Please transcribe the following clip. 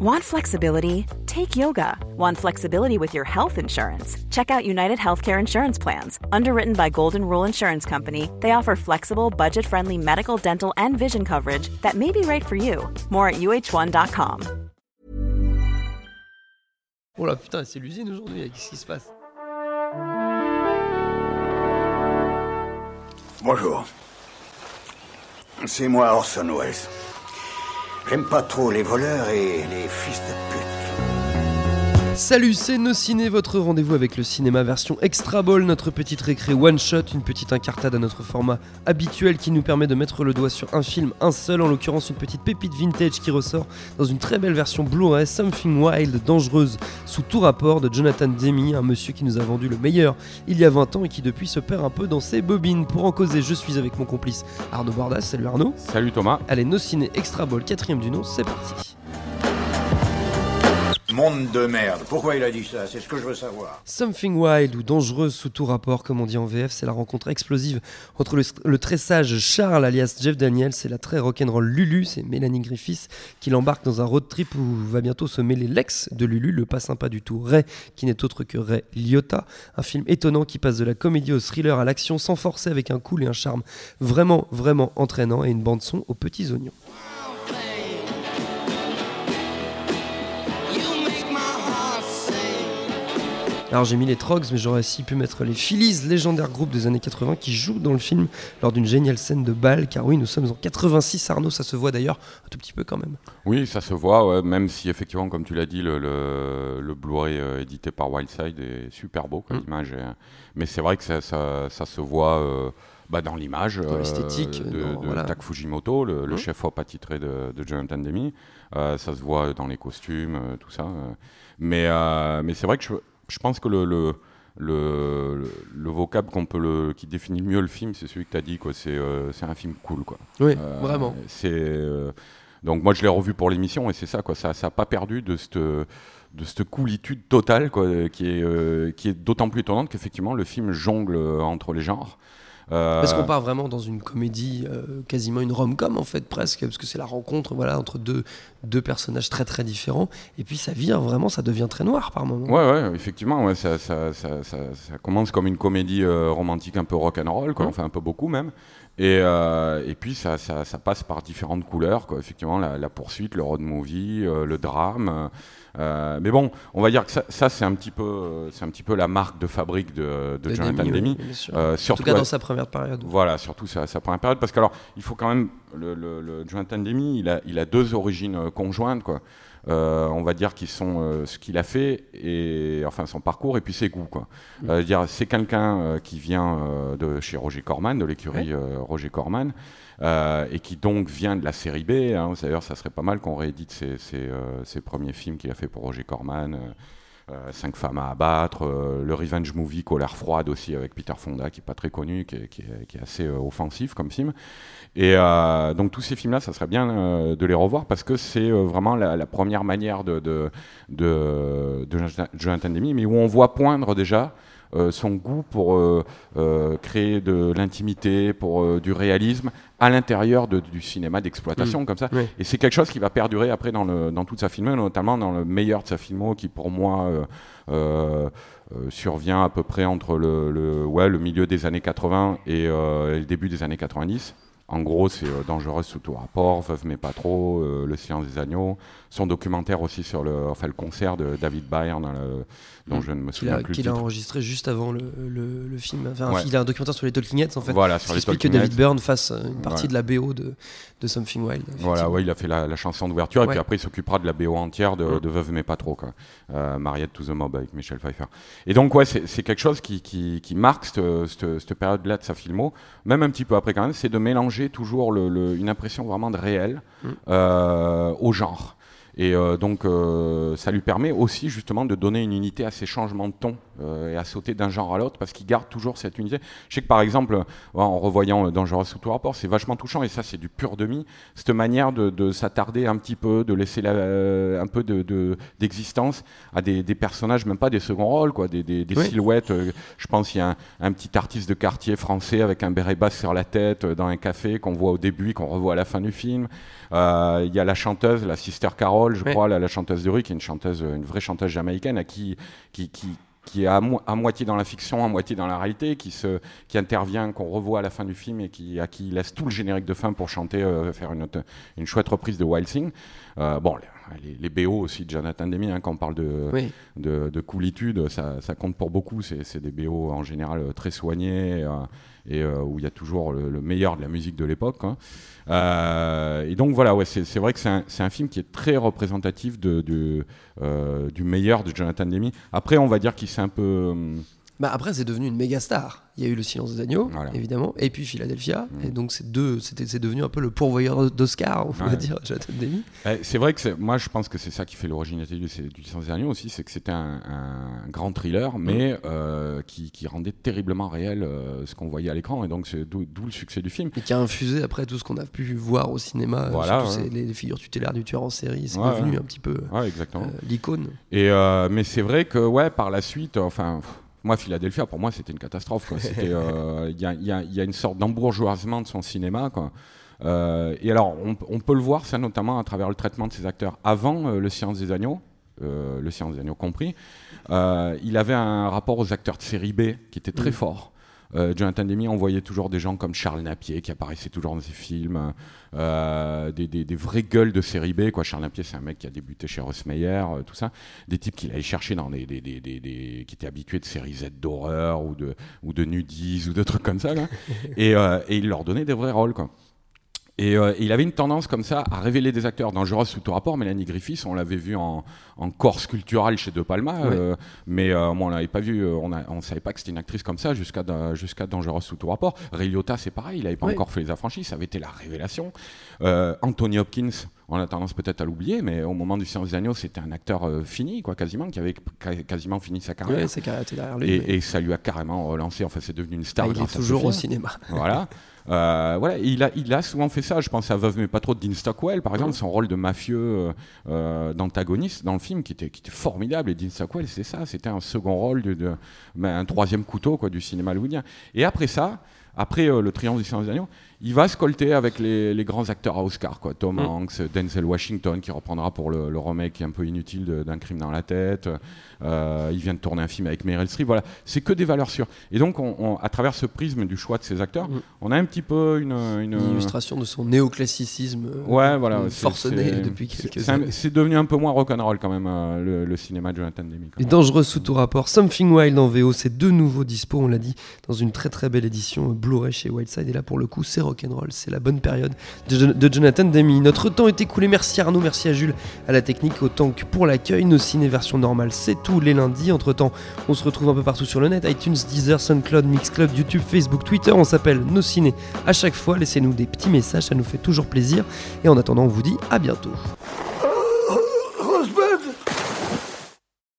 Want flexibility? Take yoga. Want flexibility with your health insurance? Check out United Healthcare Insurance Plans. Underwritten by Golden Rule Insurance Company, they offer flexible, budget friendly medical, dental, and vision coverage that may be right for you. More at uh1.com. Oh là putain, c'est l'usine aujourd'hui, qu'est-ce qui se passe Bonjour. C'est moi Orson Welles. J'aime pas trop les voleurs et les fils de pute. Salut, c'est Nos Ciné, votre rendez-vous avec le cinéma version Extra Ball, notre petite récré one shot, une petite incartade à notre format habituel qui nous permet de mettre le doigt sur un film, un seul, en l'occurrence une petite pépite vintage qui ressort dans une très belle version Blu-ray, Something Wild, dangereuse, sous tout rapport de Jonathan Demi, un monsieur qui nous a vendu le meilleur il y a 20 ans et qui depuis se perd un peu dans ses bobines. Pour en causer, je suis avec mon complice Arnaud Bordas. Salut Arnaud. Salut Thomas. Allez, Nos Ciné Extra Ball, quatrième du nom, c'est parti. Monde de merde. Pourquoi il a dit ça? C'est ce que je veux savoir. Something Wild ou dangereuse sous tout rapport, comme on dit en VF, c'est la rencontre explosive entre le, très sage Charles alias Jeff Daniels et la très rock'n'roll Lulu, c'est Mélanie Griffiths, qui l'embarque dans un road trip où va bientôt se mêler l'ex de Lulu, le pas sympa du tout, Ray, qui n'est autre que Ray Liotta. Un film étonnant qui passe de la comédie au thriller à l'action sans forcer avec un cool et un charme vraiment, vraiment entraînant et une bande-son aux petits oignons. Alors j'ai mis les Trogs, mais j'aurais aussi pu mettre les Phillies, légendaire groupe des années 80 qui jouent dans le film lors d'une géniale scène de bal, car oui, nous sommes en 86, Arnaud, ça se voit d'ailleurs un tout petit peu quand même. Oui, ça se voit, ouais, même si effectivement, comme tu l'as dit, le, le, le Blu-ray euh, édité par Wildside est super beau, comme Mm. l'image est- mais c'est vrai que ça, ça, ça se voit euh, bah, dans l'image Dans l'esthétique, de, de voilà. Tak Fujimoto, le, le Mm. chef-op attitré de, de Jonathan Demi. Euh, ça se voit dans les costumes, euh, tout ça. euh. Mais, euh, mais c'est vrai que je, je pense que le, le, le, le- le vocable qu'on peut le, qui définit mieux le film, c'est celui que tu as dit, quoi. C'est, euh, c'est un film cool, quoi. Oui, Euh, vraiment. C'est euh, donc moi je l'ai revu pour l'émission et c'est ça quoi. Ça ça a pas perdu de cette de cette coolitude totale quoi, qui est qui est d'autant plus étonnante qu'effectivement le film jongle entre les genres. Euh, Parce qu'on part vraiment dans une comédie, euh, quasiment une rom-com en fait presque, parce que c'est la rencontre voilà, entre deux, deux personnages très très différents, et puis ça vire vraiment, ça devient très noir par moments. Ouais, ouais, effectivement, ouais, ça, ça, ça, commence comme une comédie euh, romantique un peu rock'n'roll, quoi, Mhm. enfin un peu beaucoup même. Et, euh, et puis ça, ça, ça passe par différentes couleurs, quoi. Effectivement, la, la poursuite, le road movie, euh, le drame. euh, mais bon, on va dire que ça, ça c'est un petit peu, c'est un petit peu la marque de fabrique de, de De Jonathan Demi. Euh, en surtout tout cas dans sa première période. Voilà, surtout sa, sa première période. Parce que alors, il faut quand même. Le, le- le Jonathan Demi, il a, il a deux origines euh, conjointes, quoi. Euh, on va dire qu'ils sont euh, ce qu'il a fait et enfin son parcours et puis ses goûts quoi. Mm. Euh, dire c'est quelqu'un qui vient de chez Roger Corman, de l'écurie Roger Corman. et qui donc vient de la série B. Hein. D'ailleurs, ça serait pas mal qu'on réédite ses, ses, ses premiers films qu'il a fait pour Roger Corman. Euh, Cinq femmes à abattre, euh, le revenge movie Colère froide aussi avec Peter Fonda qui est pas très connu, qui est, qui est- assez euh, offensif comme film. Et donc tous ces films-là, ça serait bien de les revoir parce que c'est vraiment la, première manière de, de, de, de Jonathan- Demme, mais où on voit poindre déjà son goût pour euh, euh, créer de l'intimité, pour euh, du réalisme à l'intérieur du cinéma d'exploitation comme ça. Oui. Et c'est quelque chose qui va perdurer après dans, le, dans toute sa filmo, notamment dans le meilleur de sa filmo, qui pour moi euh, euh, euh, survient à peu près entre le, le, ouais, le milieu des années 80 et, euh, et le début des années 90. En gros, c'est euh, Dangereuse sous tout rapport, Veuve mais pas trop, euh, Le silence des agneaux. Son documentaire aussi sur le, enfin, le concert de David Byrne, le- dont je ne me souviens a, plus. qu'il a enregistré juste avant le, le- le film. Enfin, Ouais. Il a un documentaire sur les Talking Heads en fait. Voilà, sur les explique que David. Byrne fasse euh, une partie Ouais. de la BO de, de Something Wild. Voilà, ouais, il a fait la, la chanson d'ouverture et puis après il s'occupera de la BO entière de, Mm. de Veuve mais pas trop, quoi. Euh, Mariette to the Mob avec Michel Pfeiffer. Et donc, ouais, c'est c'est quelque chose qui, qui, qui marque cette, cette, cette période-là de sa filmo, même un petit peu après quand même, c'est de mélanger toujours le, le- une impression vraiment de réel Mm. euh, au genre. Et euh, donc, euh, ça lui permet aussi justement de donner une unité à ces changements de ton et à sauter d'un genre à l'autre parce qu'il garde toujours cette unité. Je sais que par exemple, euh, en revoyant euh, Dangerous sous tout rapport, c'est vachement touchant et ça, c'est du pur demi. Cette manière de, de s'attarder un petit peu, de laisser la- euh, un peu de- de- d'existence à des, des personnages, même pas des seconds rôles, quoi, des, des- des Oui. silhouettes. euh, je pense qu'il y a un, un petit artiste de quartier français avec un béret basse sur la tête euh, dans un café qu'on voit au début et qu'on revoit à la fin du film. Euh, Il y a la chanteuse, la Sister Carol, je crois, la, la, chanteuse de rue, qui est une chanteuse, une vraie chanteuse jamaïcaine, à qui, qui, qui qui est à, mo à, moitié dans la fiction, à moitié dans la réalité, qui, se, qui intervient, qu'on revoit à la fin du film et qui, à qui laisse tout le générique de fin pour chanter, euh, faire une, une, chouette reprise de Wild Thing. Euh, bon, les, les, BO aussi de Jonathan Demi, hein, quand on parle de, oui. de, de, coolitude, ça, ça, compte pour beaucoup. C'est des BO en général très soignés euh, et où il y a toujours le, le, meilleur de la musique de l'époque. Hein. Euh, et donc voilà, ouais, c'est vrai que c'est un, un, film qui est très représentatif de, de euh, du meilleur de Jonathan Demi. Après, on va dire qu'il s'est un peu. Bah après, c'est devenu une méga star. Il y a eu Le Silence des Agneaux, voilà. évidemment, et puis Philadelphia. Mmh. Et donc, c'est deux, c'est devenu un peu le pourvoyeur d'Oscar, on ouais. va dire, Jonathan Demi. Eh, c'est vrai que moi, je pense que c'est ça qui fait l'originalité du, du, Silence des Agneaux aussi, c'est que c'était un, un, grand thriller, mais mmh. euh, qui, qui, rendait terriblement réel euh, ce qu'on voyait à l'écran, et donc c'est d'où le succès du film. Et qui a infusé après tout ce qu'on a pu voir au cinéma, voilà, ouais. les, les, figures tutélaires du tueur en série, c'est devenu un petit peu euh, l'icône. Et euh, mais c'est vrai que, ouais, par la suite, enfin moi, Philadelphia, pour moi, c'était une catastrophe. Il euh, y, a, y, a, y, a, une sorte d'embourgeoisement de son cinéma. Quoi. Euh, et alors, on, on, peut le voir, ça notamment à travers le traitement de ses acteurs avant euh, Le Silence des Agneaux, Le Silence des Agneaux compris. Il avait un rapport aux acteurs de série B qui était très mmh. fort. Euh, Jonathan Demi, on voyait toujours des gens comme Charles Napier qui apparaissaient toujours dans ses films, euh, des, des, des, vraies gueules de série B. Quoi. Charles Napier, c'est un mec qui a débuté chez Ross Meyer, euh, tout ça. Des types qu'il allait chercher dans des, des, des, qui étaient habitués de séries Z d'horreur ou de, ou de ou de trucs comme ça. Là. et, euh, et il leur donnait des vrais rôles. Quoi. Et, euh, et, il avait une tendance comme ça à révéler des acteurs dangereux sous tout rapport. Mélanie Griffiths, on l'avait vu en, en, corps sculptural chez De Palma, euh, mais euh, bon, on l'avait pas vu, on, a, on savait pas que c'était une actrice comme ça jusqu'à jusqu'à dangereuse sous tout rapport. Ray c'est pareil, il avait pas encore fait les affranchis, ça avait été la révélation. Euh, Anthony Hopkins, on a tendance peut-être à l'oublier, mais au moment du Silence des Agneaux, c'était un acteur euh, fini, quoi, quasiment, qui avait quasiment fini sa carrière. Ouais, sa carrière derrière lui. Et, mais... et, ça lui a carrément relancé. Enfin, c'est devenu une star. Ah, il est toujours au cinéma. Voilà. Euh, voilà, il a, souvent fait ça. Je pense à Veuve mais pas trop de Dean Stockwell, par exemple, son rôle de mafieux euh, d'antagoniste dans le film qui était, formidable. Et Dean Stockwell, c'est ça, c'était un second rôle, de, ben, un troisième couteau du cinéma hollywoodien. Et après ça, après euh, le Triomphe du Silence des Agneaux, il va se colter avec les, les, grands acteurs à Oscar, quoi. Tom mmh. Hanks, Denzel Washington, qui reprendra pour le, le remake un peu inutile d'un crime dans la tête. Euh, il vient de tourner un film avec Meryl Streep. Voilà, c'est que des valeurs sûres. Et donc, on, on, à travers ce prisme du choix de ces acteurs, mmh. on a un petit peu une, une... une illustration de son néoclassicisme. Ouais, voilà, forcené depuis quelques années. C'est devenu un peu moins rock'n'roll quand même euh, le, le, cinéma de Jonathan Demme. Et dangereux sous tout rapport. Something Wild en VO, c'est de nouveau dispo. On l'a dit dans une très très belle édition Chez Wildside. Et là, pour le coup, c'est rock'n'roll. C'est la bonne période de, Jonathan Demme. Notre temps est écoulé. Merci Arnaud, merci à Jules, à la technique, autant que pour l'accueil. Nos ciné version normale, c'est tous les lundis. Entre temps, on se retrouve un peu partout sur le net iTunes, Deezer, SoundCloud, Mixcloud, YouTube, Facebook, Twitter. On s'appelle Nos Ciné à chaque fois. Laissez-nous des petits messages, ça nous fait toujours plaisir. Et en attendant, on vous dit à bientôt.